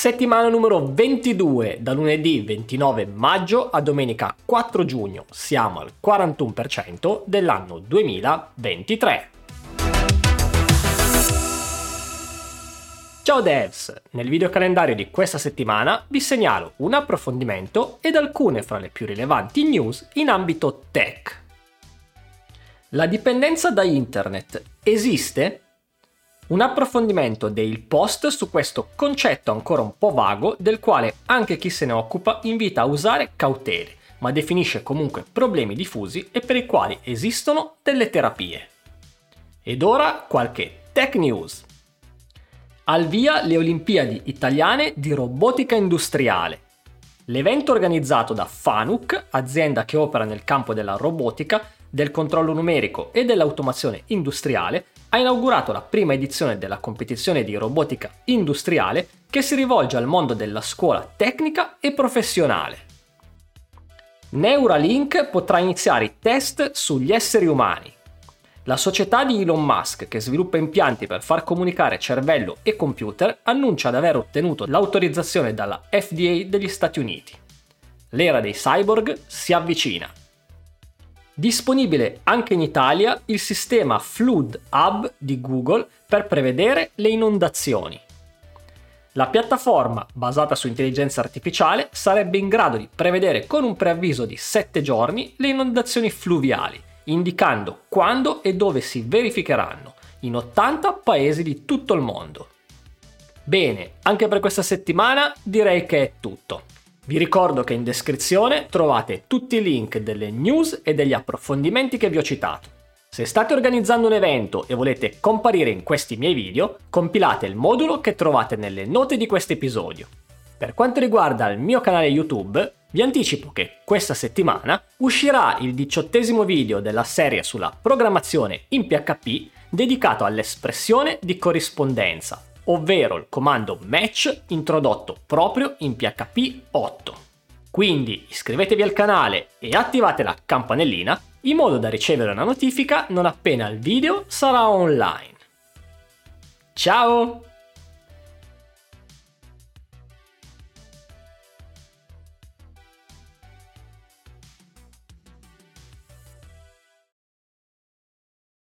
Settimana numero 22, da lunedì 29 maggio a domenica 4 giugno. Siamo al 41% dell'anno 2023. Ciao devs! Nel video calendario di questa settimana vi segnalo un approfondimento ed alcune fra le più rilevanti news in ambito tech. La dipendenza da internet esiste? Un approfondimento del post su questo concetto ancora un po' vago del quale anche chi se ne occupa invita a usare cautele, ma definisce comunque problemi diffusi e per i quali esistono delle terapie. Ed ora qualche tech news. Al via le Olimpiadi italiane di robotica industriale. L'evento organizzato da Fanuc, azienda che opera nel campo della robotica, del controllo numerico e dell'automazione industriale, ha inaugurato la prima edizione della competizione di robotica industriale che si rivolge al mondo della scuola tecnica e professionale. Neuralink potrà iniziare i test sugli esseri umani. La società di Elon Musk, che sviluppa impianti per far comunicare cervello e computer, annuncia di aver ottenuto l'autorizzazione dalla FDA degli Stati Uniti. L'era dei cyborg si avvicina. Disponibile anche in Italia il sistema Flood Hub di Google per prevedere le inondazioni. La piattaforma, basata su intelligenza artificiale, sarebbe in grado di prevedere con un preavviso di 7 giorni le inondazioni fluviali, indicando quando e dove si verificheranno, in 80 paesi di tutto il mondo. Bene, anche per questa settimana direi che è tutto. Vi ricordo che in descrizione trovate tutti i link delle news e degli approfondimenti che vi ho citato. Se state organizzando un evento e volete comparire in questi miei video, compilate il modulo che trovate nelle note di questo episodio. Per quanto riguarda il mio canale YouTube, vi anticipo che questa settimana uscirà il diciottesimo video della serie sulla programmazione in PHP dedicato all'espressione di corrispondenza ovvero il comando match introdotto proprio in PHP 8. Quindi iscrivetevi al canale e attivate la campanellina in modo da ricevere una notifica non appena il video sarà online. Ciao!